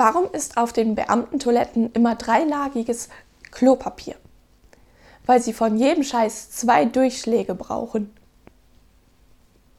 Warum ist auf den Beamtentoiletten immer dreilagiges Klopapier? Weil sie von jedem Scheiß zwei Durchschläge brauchen.